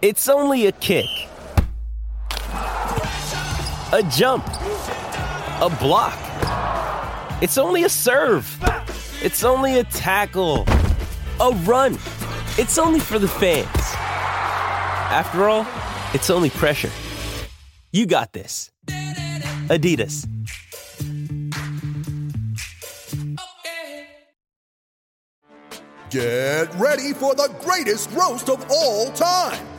It's only a kick, a jump, a block. It's only a serve. It's only a tackle, a run. It's only for the fans. After all, it's only pressure. You got this. Adidas. Get ready for the greatest roast of all time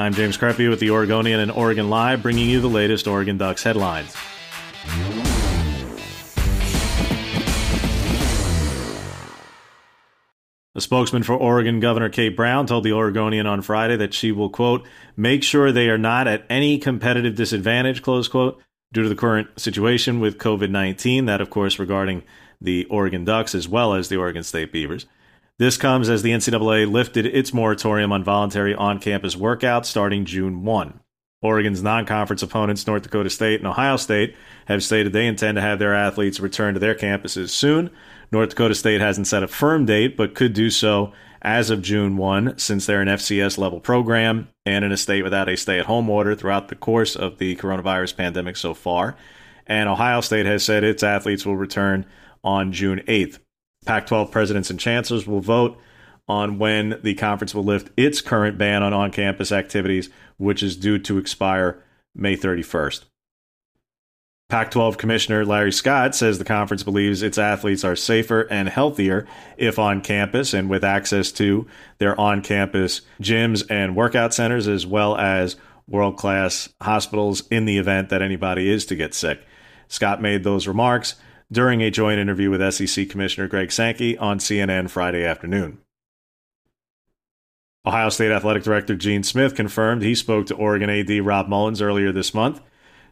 I'm James Crepea with the Oregonian and Oregon Live, bringing you the latest Oregon Ducks headlines. A spokesman for Oregon Governor Kate Brown told the Oregonian on Friday that she will, quote, make sure they are not at any competitive disadvantage, close quote, due to the current situation with COVID 19. That, of course, regarding the Oregon Ducks as well as the Oregon State Beavers. This comes as the NCAA lifted its moratorium on voluntary on campus workouts starting June 1. Oregon's non conference opponents, North Dakota State and Ohio State, have stated they intend to have their athletes return to their campuses soon. North Dakota State hasn't set a firm date, but could do so as of June 1, since they're an FCS level program and in a state without a stay at home order throughout the course of the coronavirus pandemic so far. And Ohio State has said its athletes will return on June 8th. Pac 12 presidents and chancellors will vote on when the conference will lift its current ban on on campus activities, which is due to expire May 31st. Pac 12 Commissioner Larry Scott says the conference believes its athletes are safer and healthier if on campus and with access to their on campus gyms and workout centers, as well as world class hospitals in the event that anybody is to get sick. Scott made those remarks during a joint interview with SEC Commissioner Greg Sankey on CNN Friday afternoon. Ohio State Athletic Director Gene Smith confirmed he spoke to Oregon AD Rob Mullens earlier this month.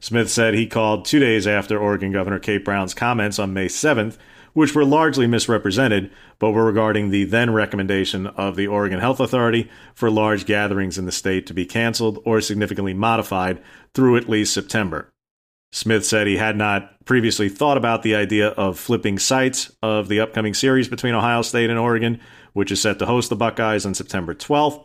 Smith said he called two days after Oregon Governor Kate Brown's comments on May 7th, which were largely misrepresented, but were regarding the then recommendation of the Oregon Health Authority for large gatherings in the state to be canceled or significantly modified through at least September. Smith said he had not previously thought about the idea of flipping sites of the upcoming series between Ohio State and Oregon, which is set to host the Buckeyes on September 12th,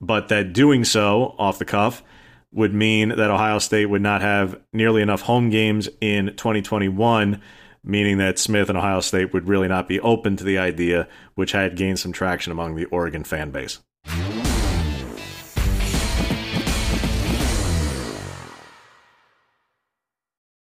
but that doing so off the cuff would mean that Ohio State would not have nearly enough home games in 2021, meaning that Smith and Ohio State would really not be open to the idea, which had gained some traction among the Oregon fan base.